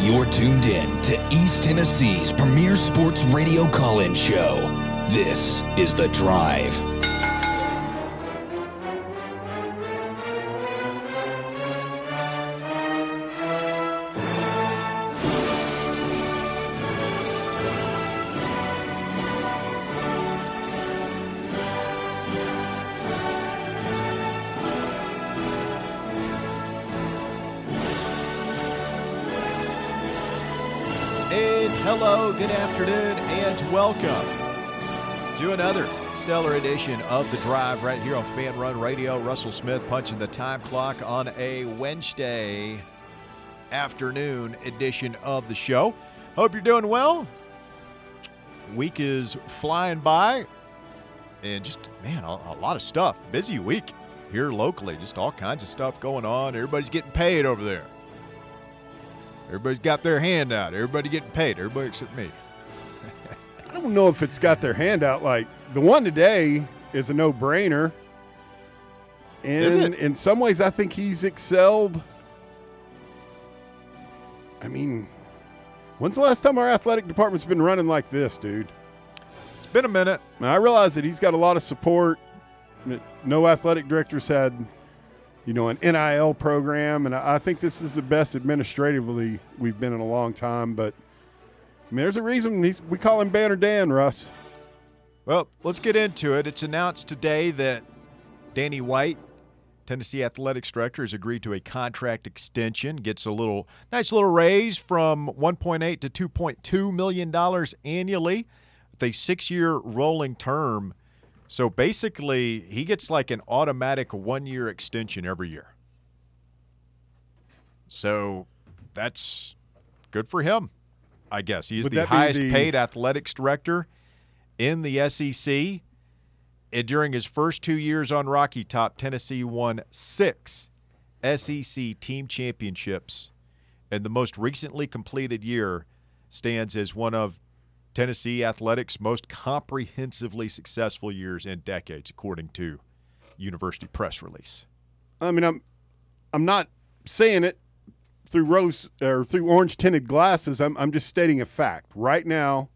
You're tuned in to East Tennessee's premier sports radio call in show. This is The Drive. Afternoon, and welcome to another stellar edition of The Drive right here on Fan Run Radio. Russell Smith punching the time clock on a Wednesday afternoon edition of the show. Hope you're doing well. Week is flying by, and just, man, a, a lot of stuff. Busy week here locally, just all kinds of stuff going on. Everybody's getting paid over there. Everybody's got their hand out. Everybody getting paid. Everybody except me. I don't know if it's got their hand out. Like the one today is a no brainer. And Is it? in some ways, I think he's excelled. I mean, when's the last time our athletic department's been running like this, dude? It's been a minute. Now, I realize that he's got a lot of support. No athletic directors had, you know, an NIL program, and I I think this is the best administratively we've been in a long time. But I mean, there's a reason he's, we call him Banner Dan, Russ. Well, let's get into it. It's announced today that Danny White, Tennessee Athletics Director, has agreed to a contract extension. Gets a little nice little raise from 1.8 to 2.2 million dollars annually, with a six-year rolling term. So basically, he gets like an automatic one-year extension every year. So that's good for him, I guess. He's Would the highest the- paid athletics director in the SEC. And during his first two years on Rocky Top, Tennessee won six SEC team championships. And the most recently completed year stands as one of Tennessee athletics' most comprehensively successful years in decades, according to University Press release. I mean, I'm I'm not saying it through rose or through orange tinted glasses. I'm I'm just stating a fact. Right now,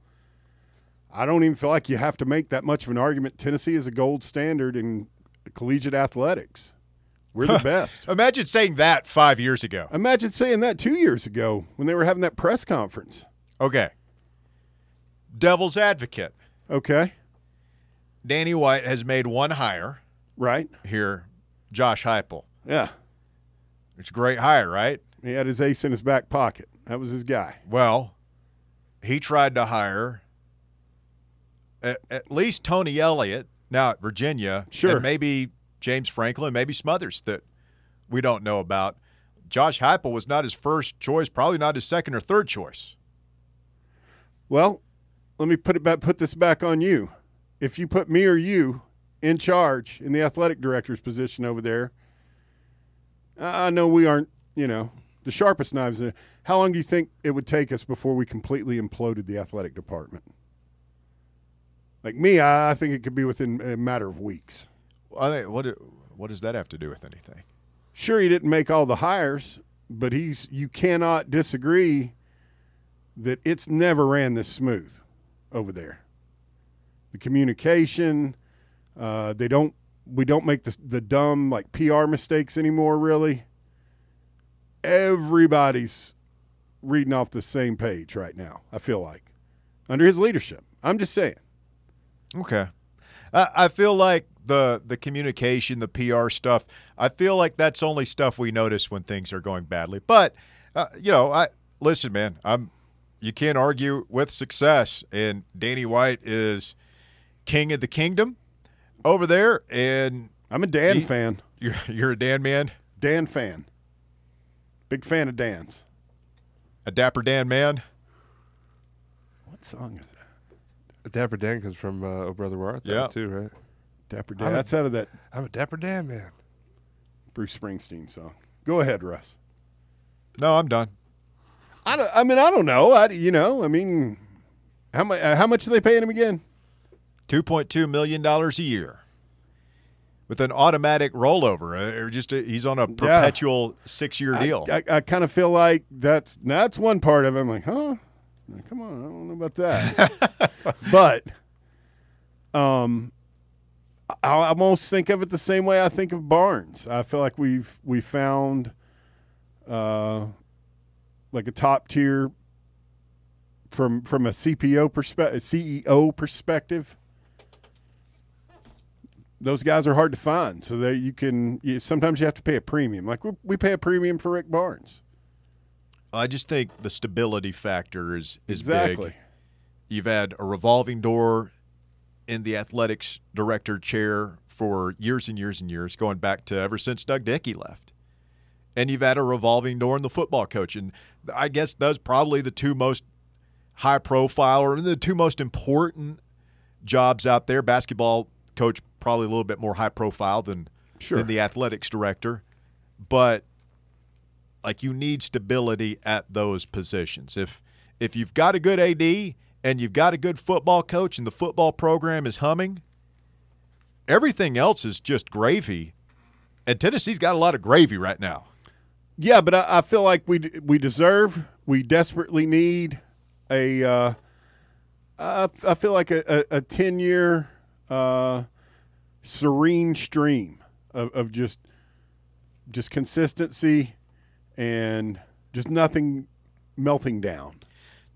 I don't even feel like you have to make that much of an argument. Tennessee is a gold standard in collegiate athletics. We're the best. Imagine saying that five years ago. Imagine saying that two years ago when they were having that press conference. Okay. Devil's advocate. Okay, Danny White has made one hire right? here, Josh Heupel. Yeah, It's a great hire, right? He had his ace in his back pocket. That was his guy. Well, he tried to hire at, at least Tony Elliott now at Virginia. Sure. And maybe James Franklin, maybe Smothers that we don't know about. Josh Heupel was not his first choice, probably not his second or third choice. Well, let me put it back. Put this back on you. If you put me or you in charge in the athletic director's position over there, I know we aren't, you know, the sharpest knives. in it. How long do you think it would take us before we completely imploded the athletic department? Like me, I I think it could be within a matter of weeks. I think, what, what does that have to do with anything? Sure, he didn't make all the hires, but he's. You cannot disagree that it's never ran this smooth over there. The communication, uh, they don't. We don't make the the dumb like PR mistakes anymore. Really, everybody's reading off the same page right now. I feel like under his leadership. I'm just saying. Okay. I, I feel like the the communication, the PR stuff. I feel like that's only stuff we notice when things are going badly. But uh, you know, I listen, man. I'm you can't argue with success, and Danny White is king of the kingdom over there, and I'm a Dan He- fan. you're you're a Dan man, Dan fan. Big fan of Dan's. a dapper Dan man. What song is that? A Dapper Dan comes from uh, Oh Brother Where Art Yeah. too, right? Dapper I'm Dan. a- That's out of that I'm a Dapper Dan man. Bruce Springsteen song. Go ahead, Russ. No, I'm done. I, don't, I mean, I don't know. I, you know, I mean, how much? Uh, how much are they paying him again? $2.2 million a year. With an automatic rollover. Uh, Or just a, he's on a perpetual six year deal. I, I kind of feel like that's that's one part of it. I'm like, huh? Come on, I don't know about that. but um, I, I almost think of it the same way I think of Barnes. I feel like we've we found uh, like a top tier from from a CPO perspective, CEO perspective. Those guys are hard to find, so that you can. You, sometimes you have to pay a premium. Like we, we pay a premium for Rick Barnes. I just think the stability factor is is Exactly. big. You've had a revolving door in the athletics director chair for years and years and years, going back to ever since Doug Dickey left. And you've had a revolving door in the football coach. And I guess those probably the two most high profile or the two most important jobs out there. Basketball coach probably a little bit more high profile than, Sure. than the athletics director. But like you need stability at those positions. If if you've got a good AD and you've got a good football coach and the football program is humming, everything else is just gravy. And Tennessee's got a lot of gravy right now. Yeah, but I, I feel like we we deserve, we desperately need a. Uh, I, I feel like a, a, a ten year uh, serene stream of, of just just consistency and just nothing melting down.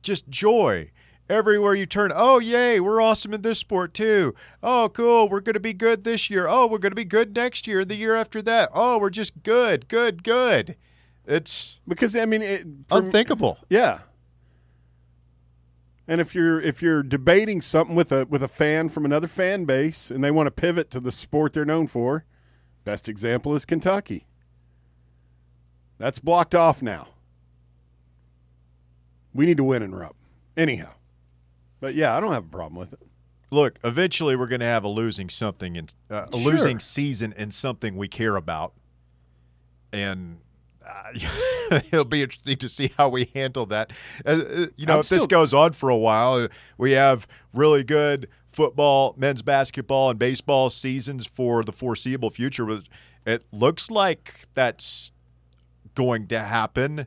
Just joy. Everywhere you turn, oh yay, we're awesome in this sport too. Oh cool, we're going to be good this year. Oh, we're going to be good next year, the year after that. Oh, we're just good, good, good. It's Because I mean, it, from- unthinkable. Yeah. And if you're if you're debating something with a with a fan from another fan base and they want to pivot to the sport they're known for, best example is Kentucky. That's blocked off now. We need to win and Rupp. Anyhow. But yeah, I don't have a problem with it. look, eventually we're going to have a losing something in uh, a Sure. losing season in something we care about, and uh, it'll be interesting to see how we handle that. Uh, uh, you know, I'm if this goes on for a while, we have really good football, men's basketball, and baseball seasons for the foreseeable future. But It looks like that's going to happen.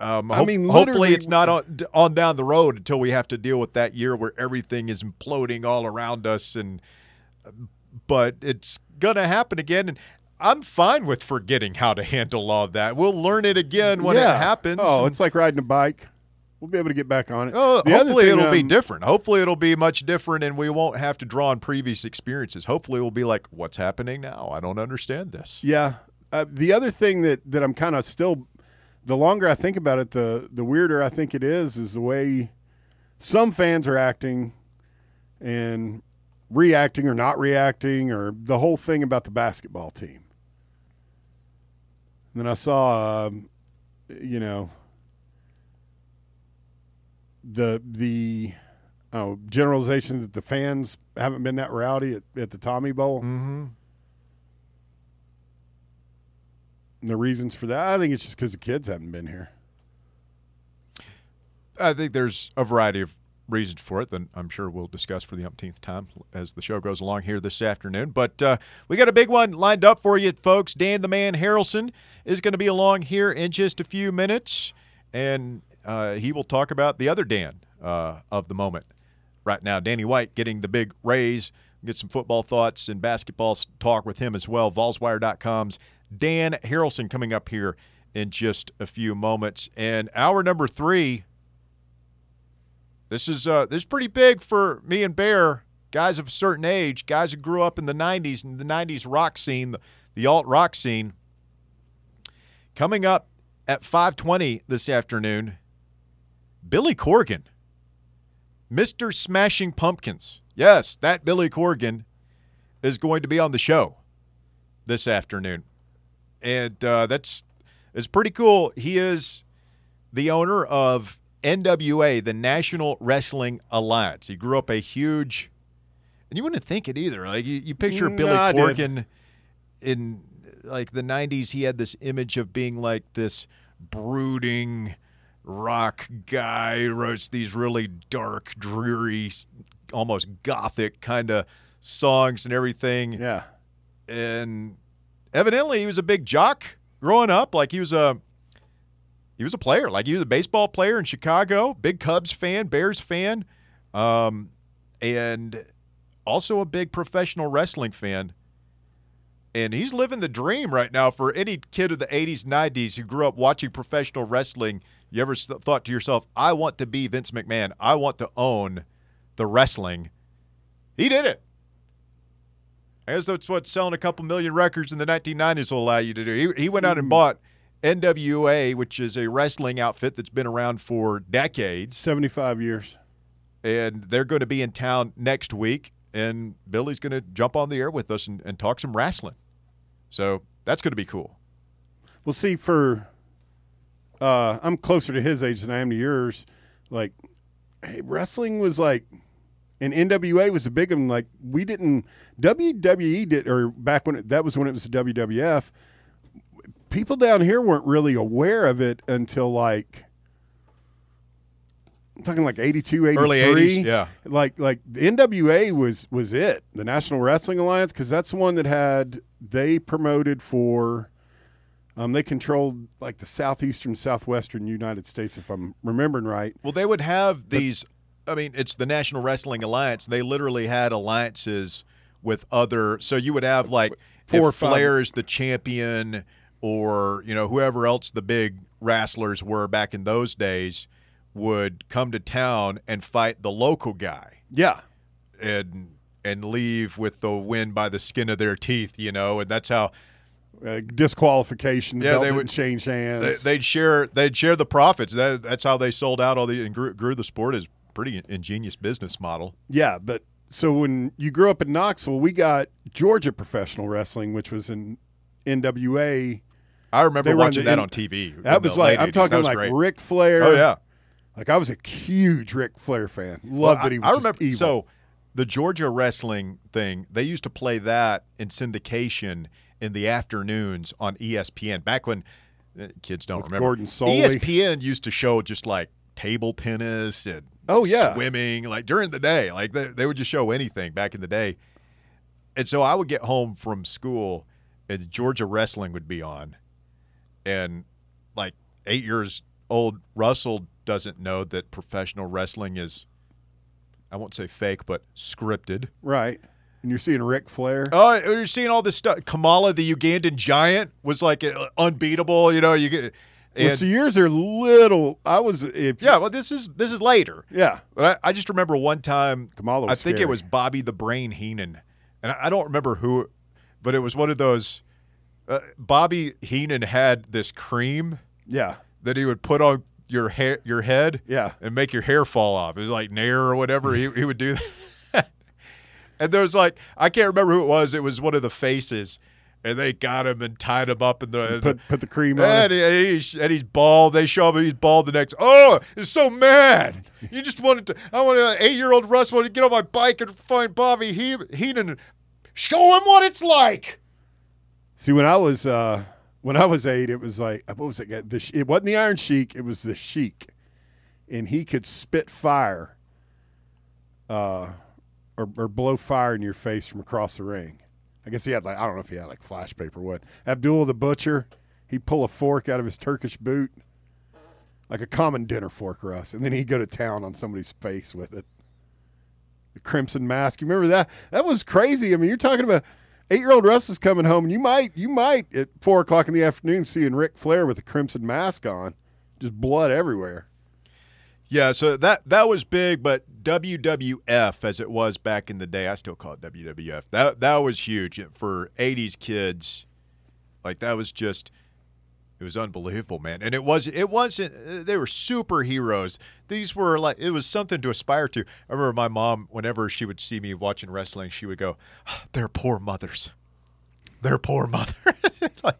Um, I mean, hopefully it's not on, on down the road until we have to deal with that year where everything is imploding all around us. And but it's gonna happen again, and I'm fine with forgetting how to handle all that. We'll learn it again when Yeah. it happens. Oh, it's like riding a bike. We'll be able to get back on it. Oh, The hopefully thing, it'll be um, different. Hopefully it'll be much different, and we won't have to draw on previous experiences. Hopefully we'll be like, "What's happening now? I don't understand this." Yeah. Uh, the other thing that, that I'm kind of still, the longer I think about it, the the weirder I think it is, is the way some fans are acting and reacting or not reacting, or the whole thing about the basketball team. And then I saw, um, you know, the the oh, generalization that the fans haven't been that rowdy at, at the Tommy Bowl. Mm-hmm. And the reasons for that, I think it's just because the kids haven't been here. I think there's a variety of reasons for it that I'm sure we'll discuss for the umpteenth time as the show goes along here this afternoon. But uh, we got a big one lined up for you, folks. Dan the Man Harrelson is going to be along here in just a few minutes, and uh, he will talk about the other Dan uh, of the moment right now. Danny White getting the big raise. Get some football thoughts and basketball talk with him as well. Volswire.com's Dan Harrelson coming up here in just a few moments. And hour number three. This is uh, this is pretty big for me and Bear, guys of a certain age, guys who grew up in the '90s and the '90s rock scene, the, the alt rock scene. Coming up at 5:20 this afternoon, Billy Corgan, Mr. Smashing Pumpkins. Yes, that Billy Corgan is going to be on the show this afternoon, and uh, that's it's pretty cool. He is the owner of NWA, the National Wrestling Alliance. He grew up a huge, and you wouldn't think it either. Like you, you picture Mm, Billy no, I. Corgan in like the '90s. He had this image of being like this brooding rock guy. Writes these really dark, dreary, almost gothic kind of songs and everything Yeah. and evidently he was a big jock growing up. Like he was a he was a player. Like he was a baseball player in Chicago, big Cubs fan, Bears fan, um, and also a big professional wrestling fan. And he's living the dream right now for any kid of the 80s, 90s who grew up watching professional wrestling. You ever thought to yourself, I want to be Vince McMahon? I want to own the wrestling. He did it. I guess that's what selling a couple million records in the 1990s will allow you to do. He, he went out and bought NWA, which is a wrestling outfit that's been around for decades. 75 years. And they're going to be in town next week. And Billy's going to jump on the air with us and, and talk some wrestling. So that's going to be cool. Well, see, for uh, I'm closer to his age than I am to yours. Like, hey, wrestling was like, and NWA was a big one. Like, we didn't WWE did, or back when it, that was when it was the WWF. People down here weren't really aware of it until like. I'm talking like 82, 83. Early 80s, yeah. Like like the NWA was was it, the National Wrestling Alliance, because that's the one that had they promoted for um, they controlled like the southeastern, southwestern United States, if I'm remembering right. Well, they would have these. I mean, it's the National Wrestling Alliance. They literally had alliances with other. So you would have like Four if Flair is the champion, or you know whoever else the big wrestlers were back in those days, would come to town and fight the local guy Yeah, and and leave with the win by the skin of their teeth. You know, and that's how uh, disqualification. The Yeah, they would- change hands. they'd share they'd share the profits. That, that's how they sold out all the and grew, grew the sport is pretty ingenious business model. yeah, but so when you grew up in Knoxville, we got Georgia professional wrestling, which was in NWA. I remember watching that on TV. That was like I'm talking like great. Ric Flair. Oh yeah, like I was a huge Ric Flair fan. Loved Well, that he was I, remember evil. so the Georgia wrestling thing. They used to play that in syndication in the afternoons on ESPN. Back when uh, kids don't With remember, Gordon Solie. ESPN used to show just like table tennis and Oh, yeah. swimming like during the day. Like they, they would just show anything back in the day. And so I would get home from school and Georgia wrestling would be on. And like eight years old, Russell doesn't know that professional wrestling is, I won't say fake, but scripted. right, and you're seeing Ric Flair. Oh, you're seeing all this stuff. Kamala, the Ugandan giant, was like unbeatable. You know, you get. well, And, so yours are little. I was if yeah, well, this is this is later. yeah. But I, I just remember one time. Kamala I think it was Bobby the Brain Heenan, and I, I don't remember who, but it was one of those. Uh, Bobby Heenan had this cream Yeah, that he would put on your hair, your head, Yeah. and make your hair fall off. It was like Nair or whatever. he he would do that. and there was like I can't remember who it was. It was one of the faces, and they got him and tied him up in the. put put the cream on. and, it. he, and he's, and he's bald. They show him he's bald the next. Oh, he's so mad. You just wanted to. I want an eight-year-old Russ wanted to get on my bike and find Bobby he- Heenan show him what it's like. See, when I was uh, when I was eight, it was like what was it? The, it wasn't the Iron Sheik; it was the Sheik, and he could spit fire, uh, or, or blow fire in your face from across the ring. I guess he had like I don't know if he had like flash paper. What Abdullah the butcher? He'd pull a fork out of his Turkish boot, like a common dinner fork for us, and then he'd go to town on somebody's face with it. The Crimson Mask. You remember that? That was crazy. I mean, you're talking about eight-year-old Russ is coming home, and you might, you might at four o'clock in the afternoon seeing Ric Flair with a Crimson Mask on, just blood everywhere. Yeah, so that that was big, but WWF as it was back in the day, I still call it WWF. That that was huge for '80s kids. Like that was just, it was unbelievable, man. And it was it wasn't. They were superheroes. These were like it was something to aspire to. I remember my mom, whenever she would see me watching wrestling, she would go, "Ah, "They're poor mothers. They're poor mothers." like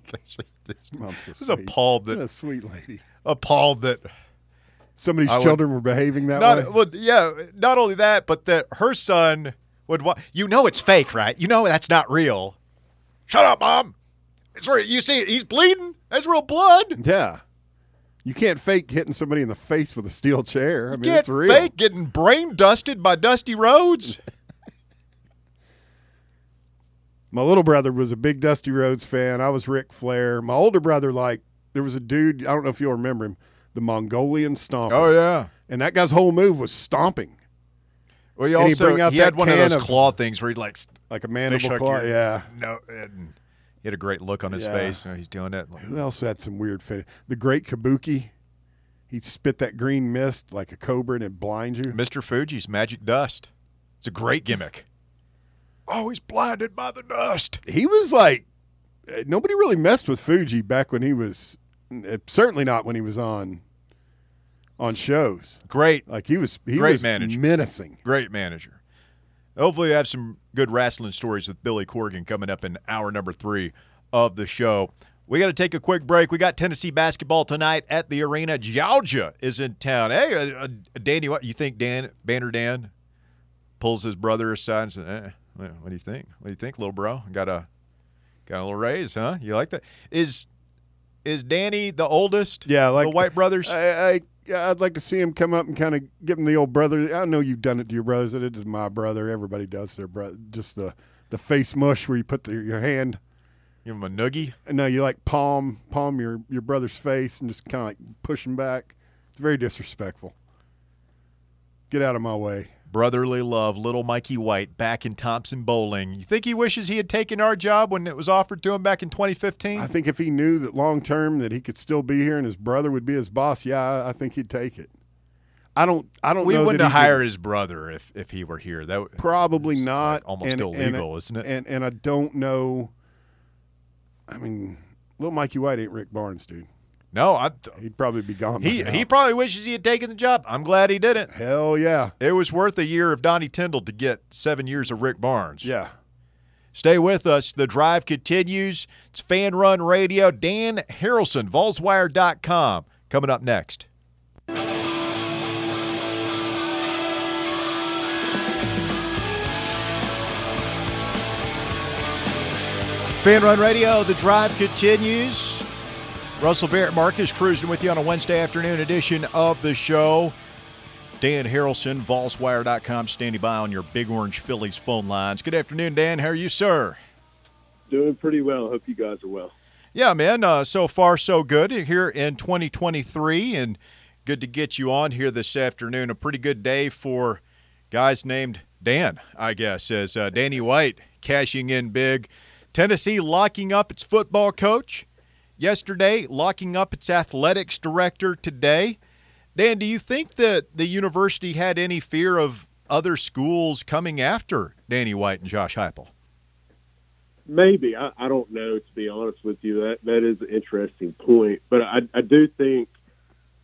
Mom's so was sweet. appalled What that a sweet lady. appalled that Somebody's would- children were behaving that not way. well, yeah. Not only that, but that her son would. Wa- you know it's fake, right? You know that's not real. Shut up, mom. It's real. You see, he's bleeding. That's real blood. yeah, you can't fake hitting somebody in the face with a steel chair. I mean, Can't it's real. fake getting brain dusted by Dusty Rhodes. My little brother was a big Dusty Rhodes fan. I was Ric Flair. My older brother, like, there was a dude, I don't know if you'll remember him, the Mongolian Stomper. Oh yeah. And that guy's whole move was stomping, Well, he And also he had one of those of- claw things where he like like a mandible claw. your- Yeah. No, and he had a great look on his Yeah. face. You know, he's doing it. Who else had some weird fit? The Great Kabuki. He'd spit that green mist like a cobra and it blinds you. Mr. Fuji's magic dust. It's a great gimmick. Oh, he's blinded by the dust. He was like, uh, nobody really messed with Fuji back when he was, uh, certainly not when he was on on shows. Great, Like he was, he Great was manager. menacing. great manager. Hopefully, we have some good wrestling stories with Billy Corgan coming up in hour number three of the show. We got to take a quick break. We got Tennessee basketball tonight at the arena. Georgia is in town. Hey, uh, uh, Danny, what you think? Dan Banner Dan pulls his brother aside and says, eh, "What do you think? What do you think, little bro? Got a got a little raise, huh? You like that? Is is Danny the oldest? Yeah, like the White brothers. I, I yeah, I'd like to see him come up and kind of give him the old brother. I know you've done it to your brothers. It is my brother. Everybody does their brother. Just the the face mush where you put the, your hand. Give him a noogie. No, you like palm palm your your brother's face and just kind of like push him back. It's very disrespectful. Get out of my way. Brotherly love, little Mikey White back in Thompson-Boling. You think he wishes he had taken our job when it was offered to him back in 2015? I think if he knew that long term that he could still be here and his brother would be his boss, yeah, I, think he'd take it. I don't. I don't. we wouldn't that have could- hired his brother if, if he were here. That would- Probably uh, not. like almost illegal, isn't it? And and I don't know. I mean, little Mikey White ain't Rick Barnes, dude. No, I, He'd probably be gone. he he probably wishes he had taken the job. I'm glad he didn't. Hell yeah, It was worth a year of Donnie Tyndall to get seven years of Rick Barnes. yeah. Stay with us. The drive continues. It's Fan Run Radio. Dan Harrelson, VolsWire.com, coming up next. Fan Run Radio, the drive continues. Russell Barrett Marcus cruising with you on a Wednesday afternoon edition of the show. Dan Harrelson, VolsWire.com, standing by on your Big Orange Phillies phone lines. Good afternoon, Dan. How are you, sir? Doing pretty well. Hope you guys are well. Yeah, man. Uh, so far, so good here in 2023, and good to get you on here this afternoon. A pretty good day for guys named Dan, I guess, as uh, Danny White cashing in big. Tennessee locking up its football coach yesterday, locking up its athletics director today. Dan, do you think that the university had any fear of other schools coming after Danny White and Josh Heupel? Maybe I, I don't know. To be honest with you, that that is an interesting point. But I, I do think,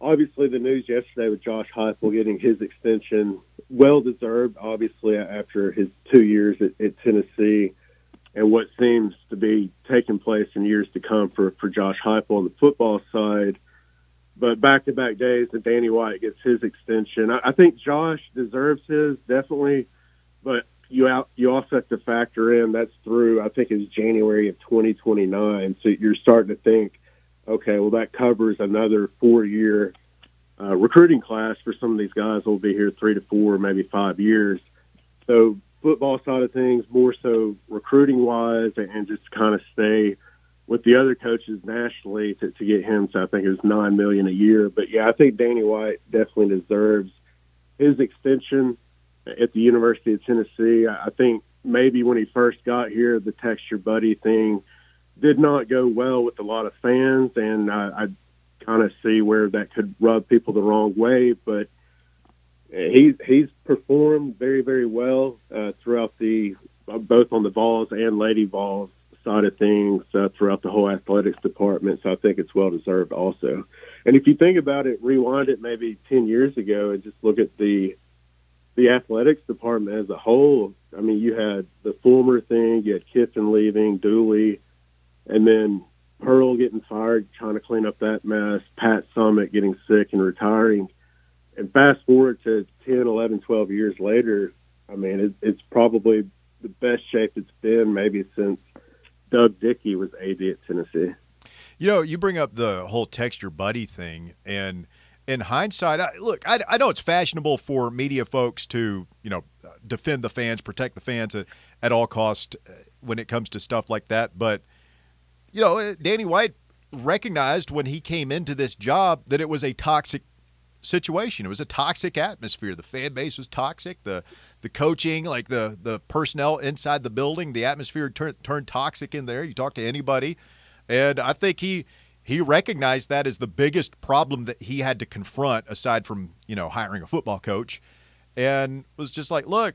obviously, the news yesterday with Josh Heupel getting his extension, well deserved. Obviously, after his two years at, at Tennessee, and what seems to be taking place in years to come for for Josh Heupel on the football side. But back to back days that Danny White gets his extension, I, I think Josh deserves his definitely. But you out you also have to factor in that's through I think it's January of 2029. So you're starting to think, okay, well that covers another four year uh, recruiting class for some of these guys will be here three to four, maybe five years. So football side of things, more so recruiting wise, and just kind of stay with the other coaches nationally to, to get him. So I think it was nine million a year. But yeah, I think Danny White definitely deserves his extension at the University of Tennessee. I think maybe when he first got here, the text your buddy thing did not go well with a lot of fans, and I, I kind of see where that could rub people the wrong way. But he's he's performed very very well uh, throughout the uh, both on the Vols and lady Vols side of things uh, throughout the whole athletics department. So I think it's well deserved also. And if you think about it, rewind it maybe ten years ago and just look at the the athletics department as a whole. I mean, you had the former thing, you had Kiffin leaving, Dooley, and then Pearl getting fired, trying to clean up that mess, Pat Summitt getting sick and retiring. And fast forward to 10, 11, 12 years later, I mean, it, it's probably the best shape it's been maybe since Doug Dickey was AD at Tennessee. You know, you bring up the whole text your buddy thing, and in hindsight, I, look, I, I know it's fashionable for media folks to, you know, defend the fans, protect the fans at, at all cost. Uh, when it comes to stuff like that. But you know, Danny White recognized when he came into this job that it was a toxic situation. It was a toxic atmosphere. The fan base was toxic. The the coaching, like the the personnel inside the building, the atmosphere turned turned toxic in there. You talk to anybody, and I think he he recognized that as the biggest problem that he had to confront, aside from you know hiring a football coach, and was just like, look,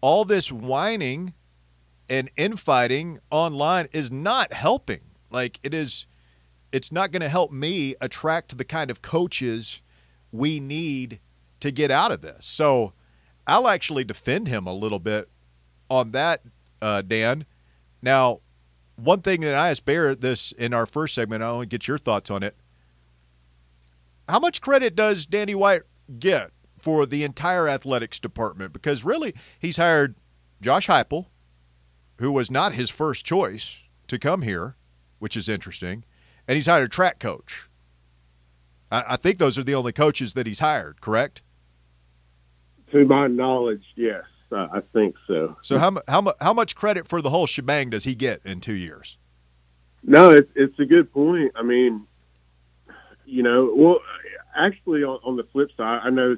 all this whining and infighting online is not helping. Like it is, it's not going to help me attract the kind of coaches we need to get out of this. So I'll actually defend him a little bit on that, uh, Dan. Now, one thing that I asked Barrett this in our first segment, I want to get your thoughts on it. How much credit does Danny White get for the entire athletics department? Because really, he's hired Josh Heupel, who was not his first choice to come here, which is interesting, and he's hired a track coach. I, I think those are the only coaches that he's hired, correct? To my knowledge, yes, I think so. So how how how much credit for the whole shebang does he get in two years? No, it's it's a good point. I mean, you know, well, actually, on, on the flip side, I know,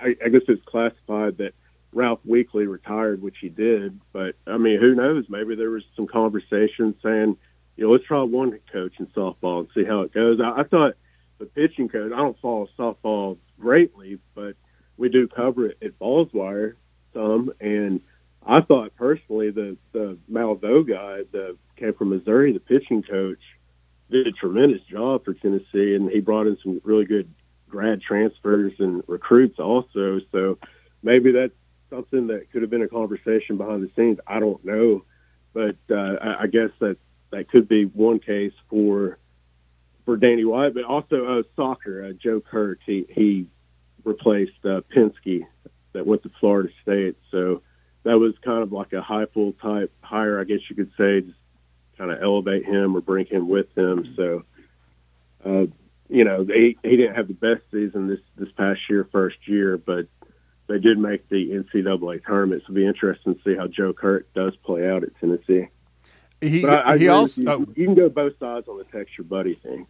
I, I guess it's classified that Ralph Weekly retired, which he did. But I mean, who knows? Maybe there was some conversation saying, you know, let's try one coach in softball and see how it goes. I, I thought the pitching coach. I don't follow softball greatly, but we do cover it at VolsWire some, and I thought personally the the Malveaux guy that came from Missouri, the pitching coach, did a tremendous job for Tennessee, and he brought in some really good grad transfers and recruits also. So maybe that's something that could have been a conversation behind the scenes. I don't know, but uh, I, I guess that that could be one case for for Danny White, but also uh, soccer. Uh, Joe Kirt he he replaced uh, Pensky that went to Florida State, so that was kind of like a Heupel type hire, I guess you could say, just kind of elevate him or bring him with him. So, uh, you know, he he didn't have the best season this this past year, first year, but they did make the NCAA tournament. So it'll be interesting to see how Joe Kirt does play out at Tennessee. He I, I he also you. oh, you can go both sides on the text your buddy thing.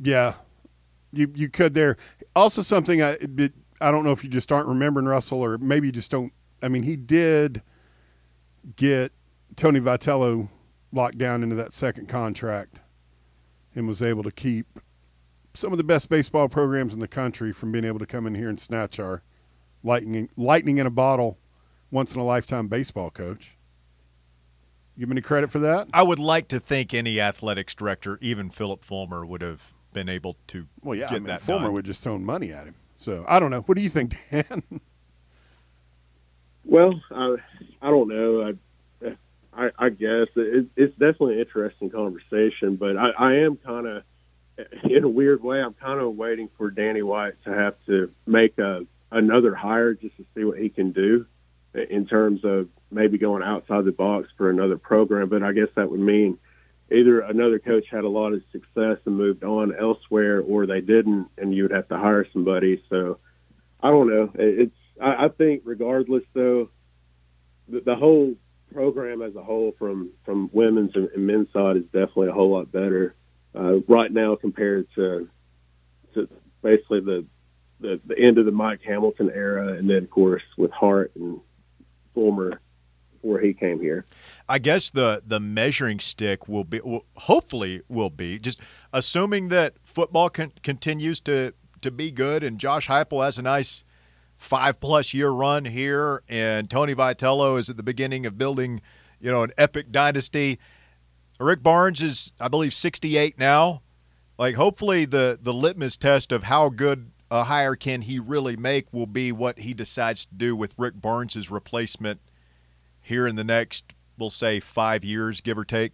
Yeah, you you could there. Also, something I I don't know if you just aren't remembering Russell or maybe you just don't. I mean, he did get Tony Vitello locked down into that second contract and was able to keep some of the best baseball programs in the country from being able to come in here and snatch our lightning lightning in a bottle once in a lifetime baseball coach. Give me any credit for that? I would like to think any athletics director, even Phillip Fulmer, would have been able to Well, yeah, get I mean, that Fulmer done. would just throw money at him. So I don't know. What do you think, Dan? Well, I, I don't know. I, I, I guess it, it's definitely an interesting conversation, but I, I am kind of, in a weird way, I'm kind of waiting for Danny White to have to make a another hire just to see what he can do in terms of maybe going outside the box for another program. But I guess that would mean either another coach had a lot of success and moved on elsewhere, or they didn't, and you would have to hire somebody. So I don't know. It's I, I think regardless though, the, the whole program as a whole, from from women's and, and men's side, is definitely a whole lot better uh, right now compared to to basically the, the the end of the Mike Hamilton era, and then of course with Hart and Fulmer before he came here. I guess the the measuring stick will be, will, hopefully, will be just assuming that football con- continues to to be good, and Josh Heupel has a nice five plus year run here, and Tony Vitello is at the beginning of building, you know, an epic dynasty. Rick Barnes is, I believe, sixty eight now. Like, hopefully, the the litmus test of how good a hire can he really make will be what he decides to do with Rick Barnes's replacement here in the next, we'll say, five years, give or take?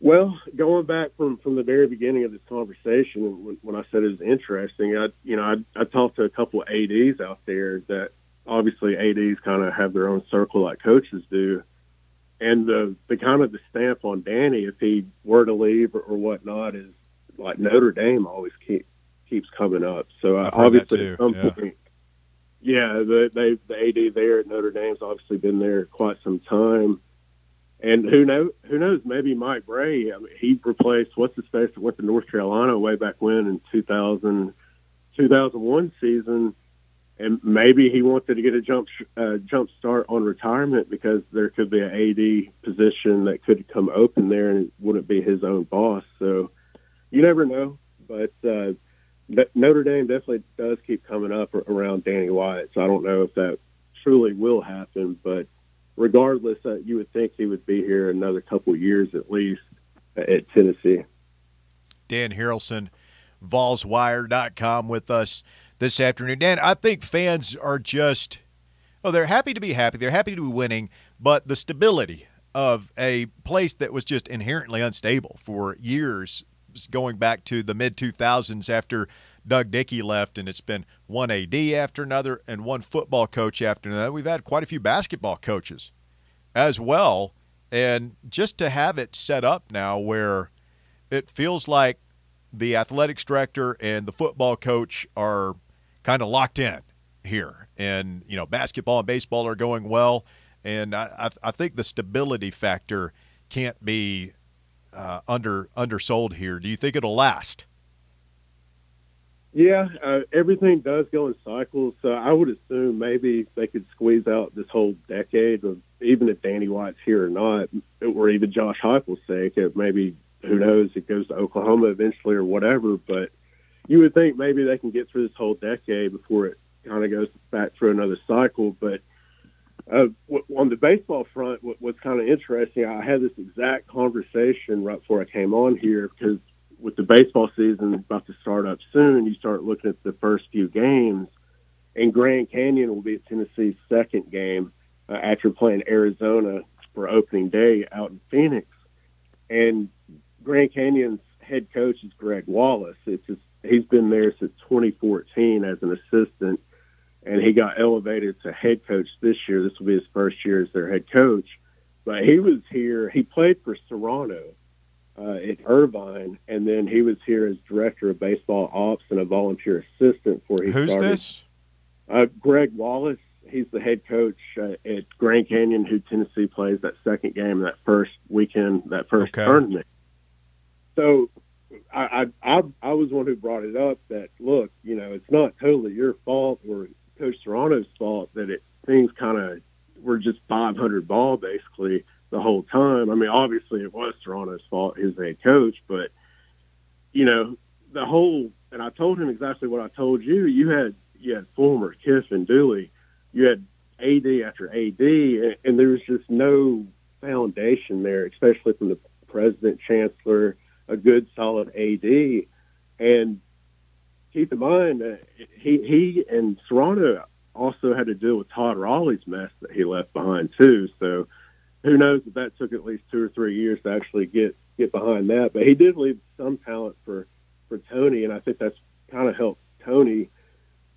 Well, going back from from the very beginning of this conversation, when, when I said it was interesting, I you know I, I talked to a couple of ads out there that obviously ads kind of have their own circle like coaches do, and the the kind of the stamp on Danny if he were to leave or, or whatnot is like Notre Dame always keep keeps coming up. So uh, that obviously at some yeah. point Yeah, the they the AD there at Notre Dame's obviously been there quite some time. And who know who knows, maybe Mike Brey. I mean, he replaced what's his face that went to North Carolina way back when in 2000, 2001 season and maybe he wanted to get a jump uh, jump start on retirement because there could be an AD position that could come open there and it wouldn't be his own boss. So you never know, but uh, Notre Dame definitely does keep coming up around Danny White. So I don't know if that truly will happen, but regardless, uh, you would think he would be here another couple years at least at Tennessee. Dan Harrelson, VolsWire.com with us this afternoon. Dan, I think fans are just, oh, they're happy to be happy. They're happy to be winning, but the stability of a place that was just inherently unstable for years, going back to the mid 2000s after Doug Dickey left, and it's been one AD after another and one football coach after another. We've had quite a few basketball coaches as well. And just to have it set up now where it feels like the athletics director and the football coach are kind of locked in here. And, you know, basketball and baseball are going well. And I, I think the stability factor can't be uh, under undersold here. Do you think it'll last? Yeah, uh, everything does go in cycles. So I would assume maybe they could squeeze out this whole decade of even if Danny White's here or not, or even Josh Heupel's sake. Maybe who knows? It goes to Oklahoma eventually or whatever. But you would think maybe they can get through this whole decade before it kind of goes back through another cycle. But uh, on the baseball front, what, what's kind of interesting, I had this exact conversation right before I came on here because with the baseball season about to start up soon, you start looking at the first few games, and Grand Canyon will be Tennessee's second game uh, after playing Arizona for opening day out in Phoenix. And Grand Canyon's head coach is Gregg Wallace. It's just he's been there since 2014 as an assistant, and he got elevated to head coach this year. This will be his first year as their head coach. But he was here. He played for Serrano uh, at Irvine, and then he was here as director of baseball ops and a volunteer assistant for he Who's started. this? Uh, Gregg Wallace. He's the head coach uh, at Grand Canyon, who Tennessee plays that second game, that first weekend, that first Okay. tournament. So I, I I was one who brought it up that look, you know, it's not totally your fault or Coach Serrano's fault that it things kind of were just 500 ball basically the whole time. I mean, obviously it was Serrano's fault, his head coach, but you know, the whole and I told him exactly what I told you. You had you had Fulmer, and Dooley, you had AD after AD, and, and there was just no foundation there, especially from the president, chancellor a good solid AD. And keep in mind, uh, he he and Serrano also had to deal with Todd Raleigh's mess that he left behind too. So who knows if that took at least two or three years to actually get get behind that. But he did leave some talent for for Tony, and I think that's kind of helped Tony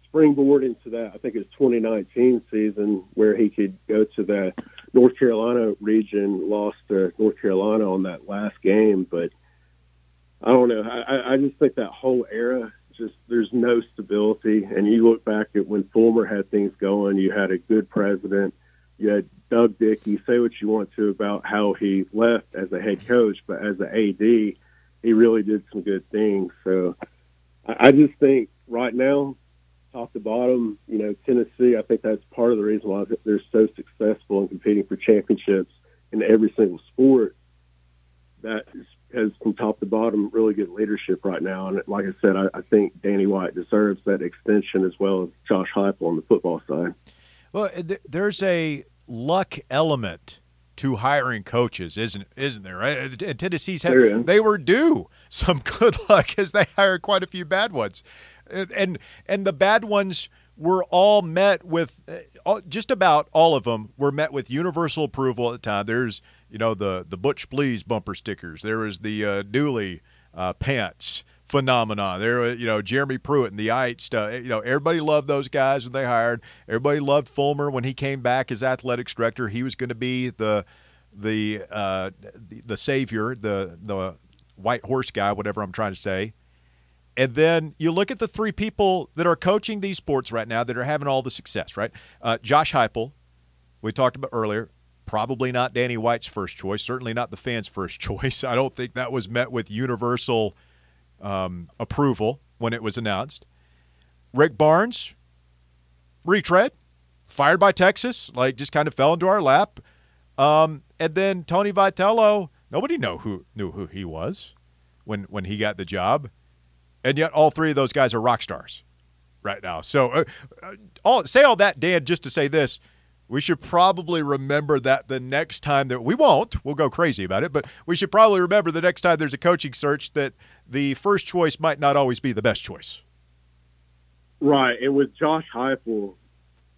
springboard into that. I think it's 2019 season where he could go to the North Carolina region, lost to North Carolina on that last game, but I don't know. I, I just think that whole era just there's no stability. And you look back at when Fulmer had things going, you had a good president, you had Doug Dickey. Say what you want to about how he left as a head coach, but as an AD, he really did some good things. So I, I just think right now, top to bottom, you know, Tennessee. I think that's part of the reason why they're so successful in competing for championships in every single sport. That is has from top to bottom really good leadership right now. And like I said, I, I think Danny White deserves that extension as well as Josh Heupel on the football side. Well, eh, th- there's a luck element to hiring coaches, isn't isn't there? Right? And Tennessee's had, they were due some good luck as they hired quite a few bad ones, and and the bad ones were all met with uh, just about all of them were met with universal approval at the time. There's you know the the Butch Please bumper stickers. There was the uh, Dooley uh, pants phenomenon. There, you know, Jeremy Pruitt and the Ite stuff. You know, everybody loved those guys when they hired. Everybody loved Fulmer when he came back as athletics director. He was going to be the the, uh, the the savior, the the white horse guy, whatever I'm trying to say. And then you look at the three people that are coaching these sports right now that are having all the success, right? Uh, Josh Heupel, we talked about earlier, probably not Danny White's first choice, certainly not the fans' first choice. I don't think that was met with universal um, approval when it was announced. Rick Barnes, retread, fired by Texas, like just kind of fell into our lap. Um, and then Tony Vitello, nobody know who knew who he was when when he got the job, and yet all three of those guys are rock stars right now. So, uh, uh, all say all that, Dan, just to say this. We should probably remember that the next time that we won't, we'll go crazy about it, but we should probably remember the next time there's a coaching search that the first choice might not always be the best choice. Right, and with Josh Heupel,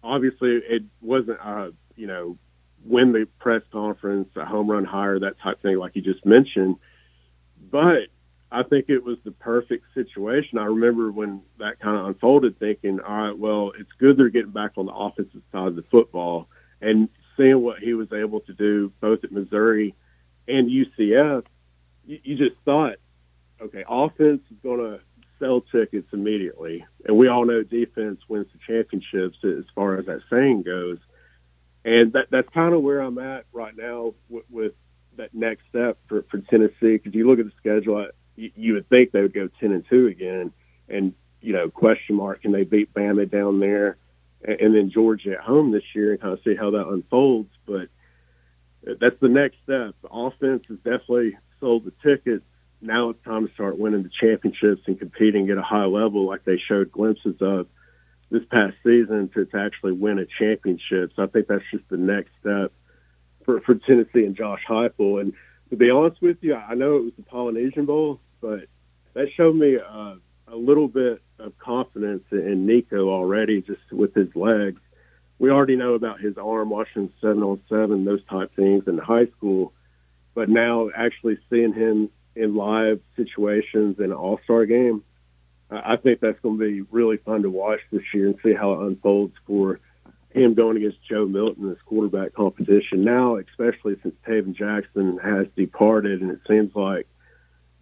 obviously it wasn't uh, you know win the press conference, a home run hire, that type thing, like you just mentioned. But I think it was the perfect situation. I remember when that kind of unfolded, thinking, all right, well, it's good they're getting back on the offensive side of the football and seeing what he was able to do both at Missouri and UCF. You, you just thought, okay, offense is going to sell tickets immediately, and we all know defense wins the championships as far as that saying goes. And that, that's kind of where I'm at right now with, with that next step for, for Tennessee. Because you look at the schedule, you, you would think they would go ten and two again, and you know, question mark can they beat Bama down there, and, and then Georgia at home this year, and kind of see how that unfolds. But that's the next step. The offense has definitely sold the tickets. Now it's time to start winning the championships and competing at a high level, like they showed glimpses of this past season to, to actually win a championship. So I think that's just the next step for, for Tennessee and Josh Heupel. And to be honest with you, I know it was the Polynesian Bowl, but that showed me uh, a little bit of confidence in Nico already, just with his legs. We already know about his arm, watching seven on seven, those type things in high school. But now actually seeing him in live situations in an All Star game, I think that's going to be really fun to watch this year and see how it unfolds for him going against Joe Milton in this quarterback competition. Now, especially since Tayven Jackson has departed, and it seems like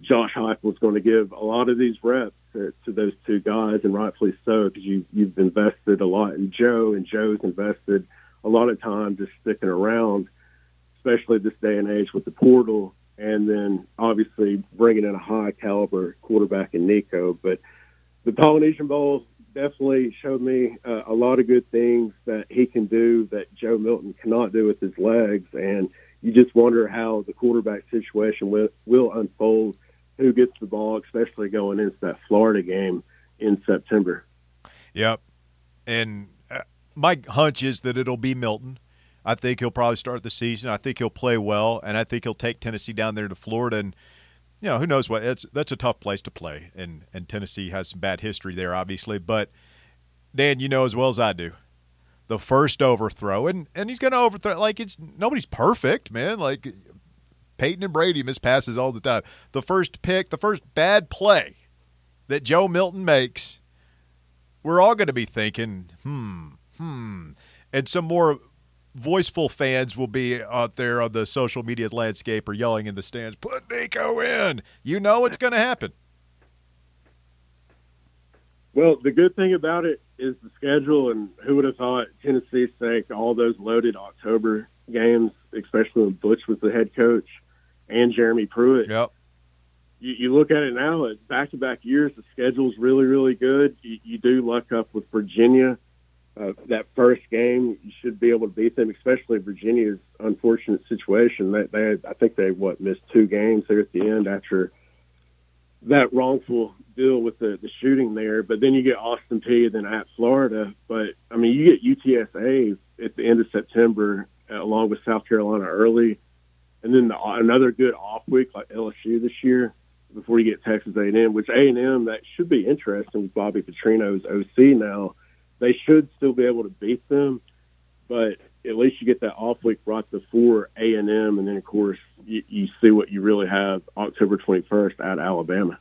Josh Heupel is going to give a lot of these reps to, to those two guys, and rightfully so, because you, you've invested a lot in Joe, and Joe's invested a lot of time just sticking around, especially this day and age with the portal, and then obviously bringing in a high caliber quarterback in Nico. But the Polynesian Bowl definitely showed me uh, a lot of good things that he can do that Joe Milton cannot do with his legs, and you just wonder how the quarterback situation will, will unfold who gets the ball, especially going into that Florida game in September. Yep. And uh, my hunch is that it'll be Milton. I think he'll probably start the season. I think he'll play well, and I think he'll take Tennessee down there to Florida. And you know, who knows what? It's that's a tough place to play, and and Tennessee has some bad history there, obviously. But Dan, you know as well as I do, the first overthrow, and and he's going to overthrow like it's nobody's perfect, man. Like Peyton and Brady miss passes all the time. The first pick, the first bad play that Joe Milton makes, we're all going to be thinking, hmm, hmm. And some more voiceful fans will be out there on the social media landscape or yelling in the stands, put Nico in. You know it's going to happen. Well, the good thing about it is the schedule, and who would have thought Tennessee sank all those loaded October games, especially when Butch was the head coach and Jeremy Pruitt. Yep. You, you look at it now, at back-to-back years, the schedule's really, really good. You, you do luck up with Virginia. Uh, that first game, you should be able to beat them, especially Virginia's unfortunate situation. They, they, I think they what missed two games there at the end after that wrongful deal with the, the shooting there. But then you get Austin Peay, then at Florida. But I mean, you get UTSA at the end of September, uh, along with South Carolina early and then the, another good off week like LSU this year before you get Texas A&M, which A&M that should be interesting with Bobby Petrino's OC now. They should still be able to beat them, but at least you get that off week right before A&M, and then of course you, you see what you really have October 21st at Alabama.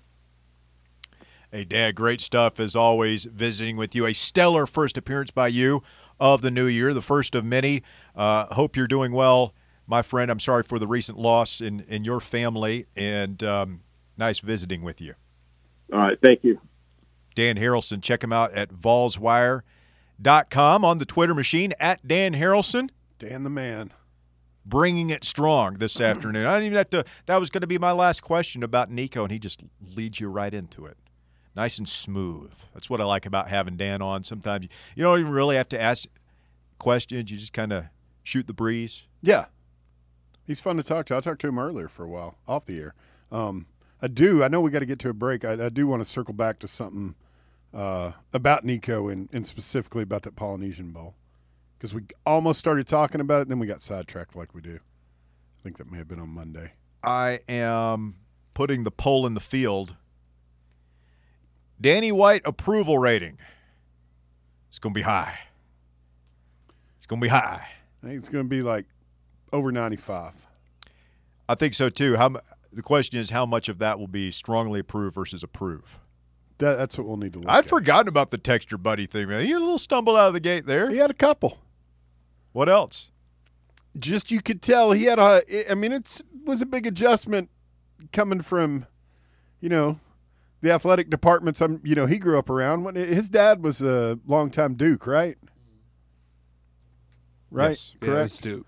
Hey, Dan, great stuff as always. Visiting with you, a stellar first appearance by you of the new year, the first of many. Uh, hope you're doing well my friend, I'm sorry for the recent loss in, in your family, and um, nice visiting with you. All right. Thank you. Dan Harralson. Check him out at volswire.com on the Twitter machine at Dan Harralson. Dan the man. Bringing it strong this afternoon. I didn't even have to. That was going to be my last question about Nico, and he just leads you right into it. Nice and smooth. That's what I like about having Dan on. Sometimes you, you don't even really have to ask questions. You just kind of shoot the breeze. Yeah. He's fun to talk to. I talked to him earlier for a while off the air. Um, I do. I know we got to get to a break. I, I do want to circle back to something uh, about Nico and, and specifically about that Polynesian Bowl because we almost started talking about it, and then we got sidetracked like we do. I think that may have been on Monday. I am putting the poll in the field. Danny White approval rating. It's going to be high. It's going to be high. I think it's going to be like over 95. I think so too. How the question is how much of that will be strongly approve versus approve. That, that's what we'll need to look at. I'd at. forgotten about the text your buddy thing, man. He had a little stumble out of the gate there. He had a couple. What else? Just you could tell he had a. I mean, it was a big adjustment coming from, you know, the athletic departments. I'm, you know, he grew up around. When his dad was a longtime Duke, right? Right, Yes. Yeah, correct. it's Duke.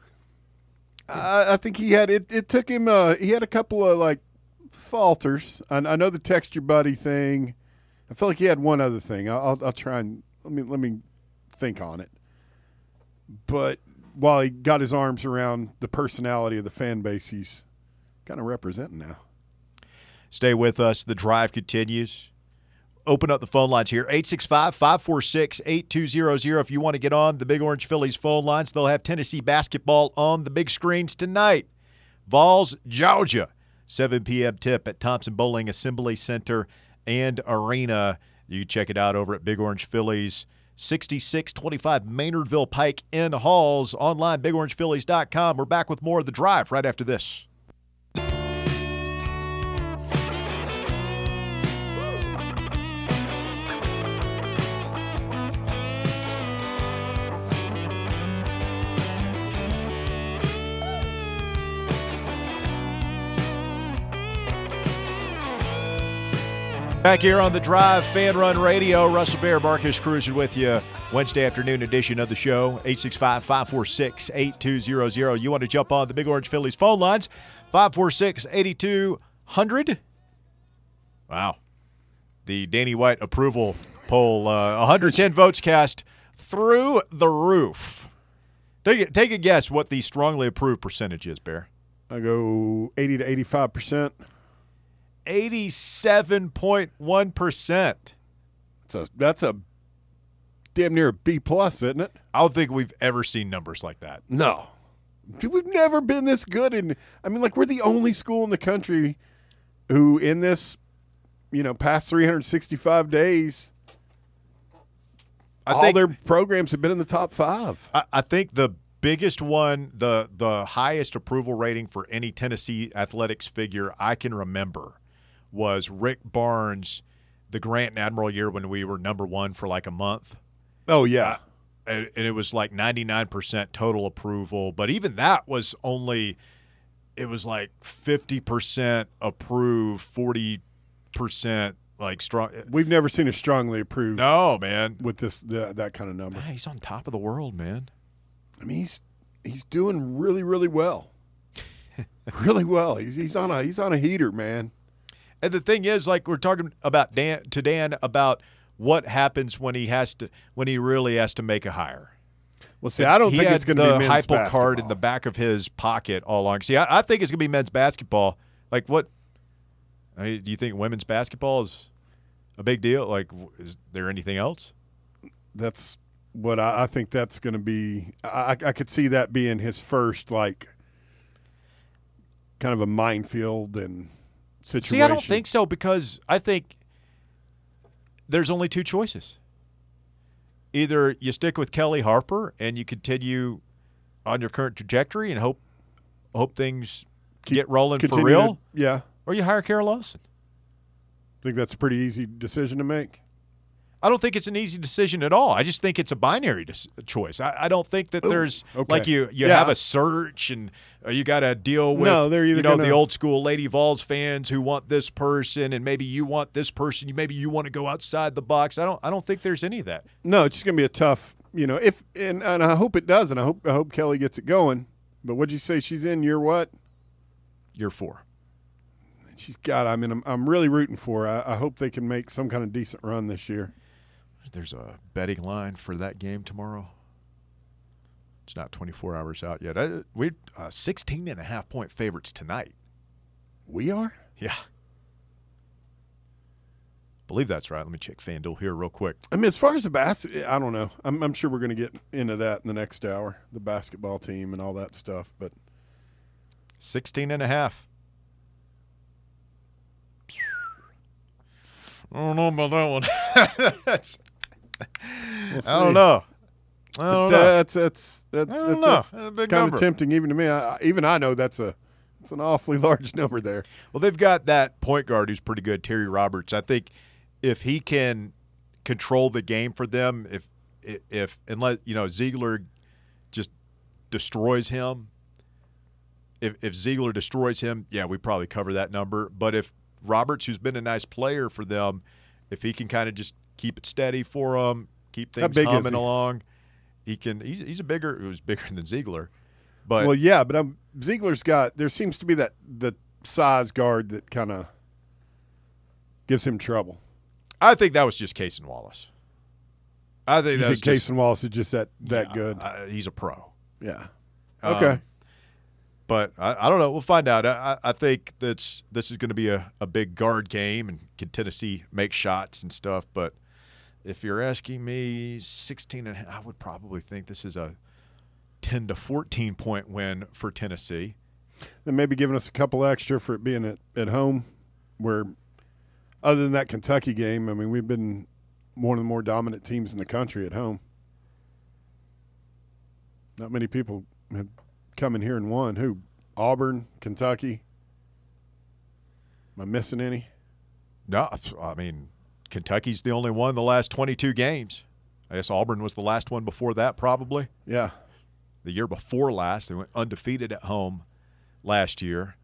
I, I think he had it. It took him. Uh, he had a couple of like falters. I, I know the text your buddy thing. I feel like he had one other thing. I'll, I'll, try and let me let me think on it. But while he got his arms around the personality of the fan base, he's kind of representing now. Stay with us. The drive continues. Open up the phone lines here 865 546 8200. If you want to get on the Big Orange Phillies phone lines, they'll have Tennessee basketball on the big screens tonight. Vols, Georgia, 7 p.m. tip at Thompson-Boling Assembly Center and Arena. You check it out over at Big Orange Phillies. 6625 Maynardville Pike in Halls. Online, bigorangephillies.com. We're back with more of the drive right after this. Back here on the Drive Fan Run Radio, Russell Bear, Marcus cruising with you. Wednesday afternoon edition of the show, 865 546 8200. You want to jump on the Big Orange Phillies phone lines, 546 8200. Wow. The Danny White approval poll, uh, 110 votes cast through the roof. Take a, take a guess what the strongly approved percentage is, Bear. I go eighty to eighty-five percent. 87.1%. That's a that's a damn near a B plus, isn't it? I don't think we've ever seen numbers like that. No. We've never been this good. And I mean, like, we're the only school in the country who, in this, you know, past 365 days, I all think their programs have been in the top five. I, I think the biggest one, the the highest approval rating for any Tennessee athletics figure I can remember was Rick Barnes, the Grant and Admiral year when we were number one for like a month. Oh, yeah. Uh, and, and it was like 99% total approval but even that was only it was like 50% approve 40% like strong We've never seen a strongly approved no man with this that, that kind of number. Man, he's on top of the world man I mean, he's he's doing really, really well. really well. He's he's on a he's on a heater, man. And the thing is like we're talking about dan to dan about what happens when he has to when he really has to make a hire Well, see, I don't he think it's going to be men's hypo card in the back of his pocket all along. See, I, I think it's going to be men's basketball. Like, what? I mean, do you think women's basketball is a big deal? Like, is there anything else? That's what I, I think. That's going to be. I, I could see that being his first like kind of a minefield and situation. See, I don't think so because I think there's only two choices. Either you stick with Kellie Harper and you continue on your current trajectory and hope hope things Keep- get rolling for real, to- yeah, or you hire Kara Lawson. I think that's a pretty easy decision to make. I don't think it's an easy decision at all. I just think it's a binary dis- choice. I, I don't think that there's okay. like you you Yeah. have a search and uh, you got to deal with No, they're you know gonna- the old school Lady Vols fans who want this person and maybe you want this person. Maybe you want to go outside the box. I don't I don't think there's any of that. No, it's just gonna be a tough. You know, if and, and I hope it does, and I hope I hope Kellie gets it going. But what'd you say she's in year what? Year four. She's got. I mean, I'm, I'm really rooting for. Her. I, I hope they can make some kind of decent run this year. There's a betting line for that game tomorrow. It's not 24 hours out yet. Uh, We're uh, 16 and a half point favorites tonight. We are. Yeah. Believe that's right. Let me check FanDuel here real quick. I mean, as far as the basket, I don't know. I'm, I'm sure we're going to get into that in the next hour, the basketball team and all that stuff. But 16 and a half. I don't know about that one. That's, we'll. I don't know. I don't It's, know. uh, that's that's that's, don't that's know. a- a kind number. of tempting even to me. I- even I know that's a it's an awfully large number there. Well, they've got that point guard who's pretty good, Terry Roberts. I think if he can control the game for them, if if unless you know Zeigler just destroys him, if if Zeigler destroys him, yeah, we probably cover that number. But if Roberts, who's been a nice player for them, if he can kind of just keep it steady for them, keep things big humming along, he can. He's, he's a bigger. He was bigger than Zeigler, but well, yeah, but um, Zeigler's got. There seems to be that the size guard that kind of gives him trouble. I think that was just Cason Wallace. I think that's Cason Wallace is just that that Yeah, good? uh, he's a pro. yeah. Um, Okay. But I, I don't know. We'll find out. I, I I think that's this is going to be a, a big guard game, and can Tennessee make shots and stuff. But if you're asking me, 16 and a half, I would probably think this is a 10 to 14 point win for Tennessee. then maybe giving us a couple extra for it being at, at home, where other than that Kentucky game, I mean, we've been one of the more dominant teams in the country at home. Not many people have come in here and won. Who? Auburn, Kentucky. Am I missing any? No, I mean Kentucky's the only one in the last 22 games. I guess Auburn was the last one before that, probably. Yeah. the year before last. They went undefeated at home last year.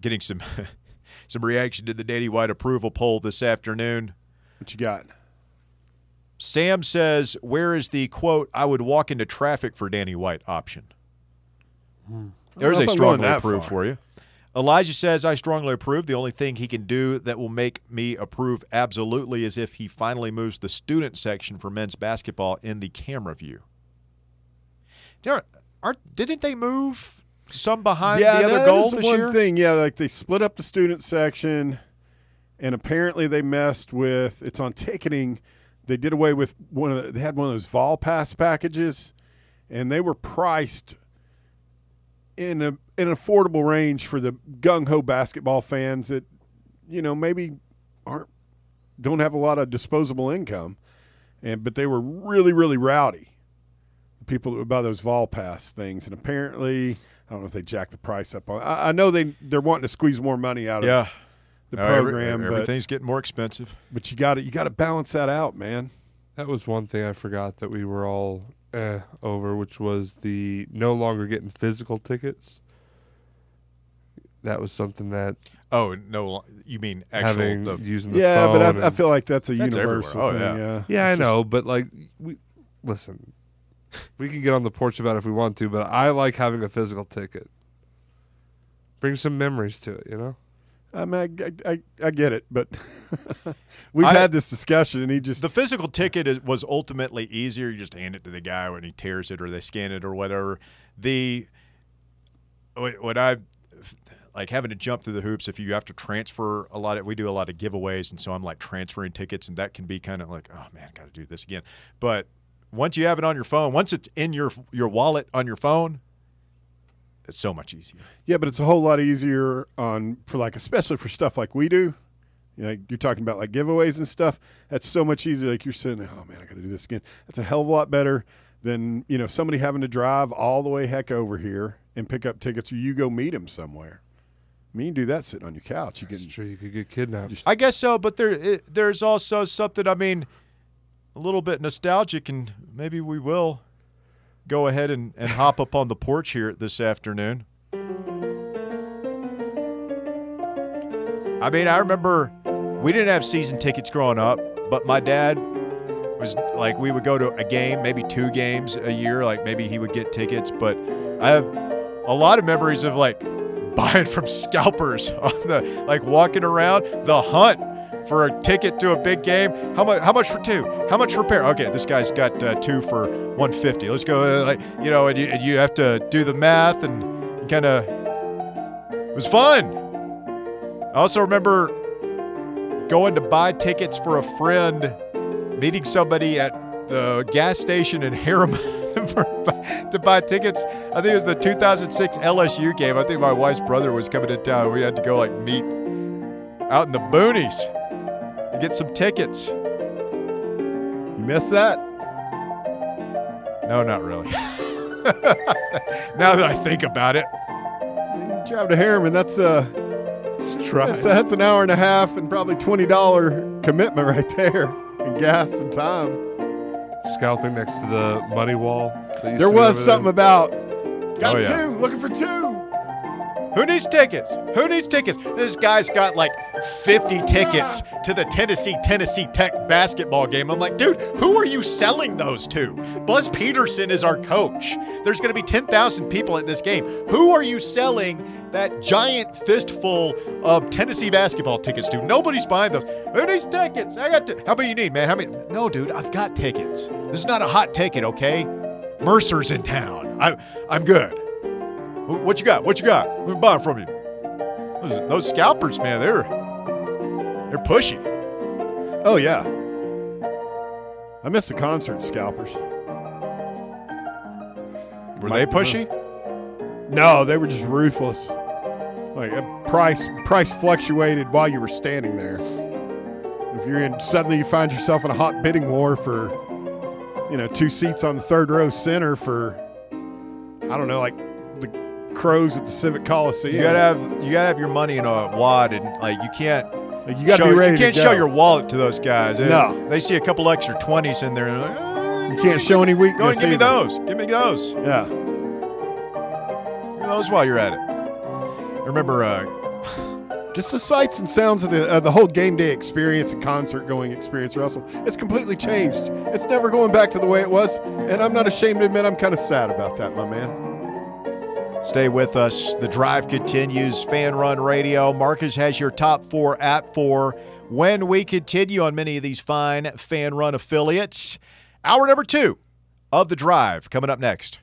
Getting some some reaction to the Danny White approval poll this afternoon. What you got? Sam says, "Where is the quote? I would walk into traffic for Danny White option." Hmm. There's a strong I'm going strongly that approve for you. Elijah says, "I strongly approve. The only thing he can do that will make me approve absolutely is if he finally moves the student section for men's basketball in the camera view." Know, aren't, didn't they move some behind yeah, the other goal this one year? thing. Yeah, like they split up the student section, and apparently they messed with. It's on ticketing. They did away with one of. The, they had one of those Vol Pass packages, and they were priced in a an affordable range for the gung ho basketball fans that you know maybe aren't don't have a lot of disposable income, and but they were really really rowdy. The people that would buy those Vol Pass things, and apparently I don't know if they jacked the price up on. I, I know they they're wanting to squeeze more money out of Yeah, of the No, every- program, but everything's getting more expensive. but you got to you got to balance that out, man. That was one thing I forgot that we were all eh, over, which was the no longer getting physical tickets. That was something that Oh no, you mean actual? having the, using the Yeah, phone. but I, I and- feel like that's a That's universal everywhere. Oh, thing. yeah. Yeah, yeah, I It's just- know, but like we listen, we can get on the porch about it if we want to, but I like having a physical ticket. Bring some memories to it, you know. I mean, I, I, I get it, but we've I- had this discussion, and he just the physical ticket is, was ultimately easier. You just hand it to the guy when he tears it, or they scan it, or whatever. The what what I like having to jump through the hoops if you have to transfer a lot of we do a lot of giveaways and so I'm like transferring tickets and that can be kind of like oh man got to do this again but once you have it on your phone once it's in your your wallet on your phone it's so much easier yeah, but it's a whole lot easier on for like especially for stuff like we do. You know, you're talking about like giveaways and stuff. That's so much easier. Like you're sitting, oh man, I got to do this again. That's a hell of a lot better than you know somebody having to drive all the way heck over here and pick up tickets, or you go meet them somewhere. I mean, you can do that sitting on your couch. You can It's true. You could get kidnapped. I guess so, but there it, there's also something. I mean, a little bit nostalgic, and maybe we will go ahead and, and hop up on the porch here this afternoon. I mean, I remember we didn't have season tickets growing up, but my dad was like, we would go to a game, maybe two games a year. Like maybe he would get tickets, but I have a lot of memories of like buying from scalpers on the like walking around the hunt for a ticket to a big game. How much? How much for two? How much for pair? Okay, this guy's got uh, two for 150. Let's go. Uh, like you know, and you, and you have to do the math and kind of. It was fun. I also remember going to buy tickets for a friend, meeting somebody at the gas station in Harriman to buy tickets. I think it was the 2006 LSU game. I think my wife's brother was coming to town. We had to go like meet out in the boonies to get some tickets. you miss that. No, not really. now that I think about it, Drive to Harriman. That's uh, Try. that's, that's an hour and a half and probably twenty dollar commitment right there in gas and time. Scalping next to the money wall. There to be over was something about oh, got Oh, yeah. two, looking for two. Who needs tickets? Who needs tickets? This guy's got like 50 tickets to the Tennessee Tennessee Tech basketball game. I'm like, dude, who are you selling those to? Buzz Peterson is our coach. There's going to be 10,000 people at this game. Who are you selling that giant fistful of Tennessee basketball tickets to? Nobody's buying those. Who needs tickets? I got. T- How many you need, man? How many? No, dude, I've got tickets. This is not a hot ticket, okay? Mercer's in town. I, I'm good. Wh- What you got? What you got? Let me buy it from you. Those, those scalpers, man, they're they're pushy. Oh yeah. I miss the concert scalpers. Were they pushy? No, they were just ruthless. Like uh, price price fluctuated while you were standing there. If you're in suddenly you find yourself in a hot bidding war for you know, two seats on the third row center for I don't know, like crows at the Civic Coliseum. You gotta have you gotta have your money in a wad, and like you can't. Like, you gotta show, be ready You can't to show your wallet to those guys. They- No. they see a couple extra twenties in there. And like, "Eh, You can't show any weakness. Go and give me those. Give me those. Give Yeah. me those while you're at it. I remember uh, Just the sights and sounds of the uh, the whole game day experience and concert going experience, Russell. It's completely changed. It's never going back to the way it was, and I'm not ashamed to admit I'm kind of sad about that, my man. Stay with us. The drive continues. Fan Run Radio. Marcus has your top four at four. When we continue on many of these fine Fan Run affiliates, hour number two of the drive coming up next.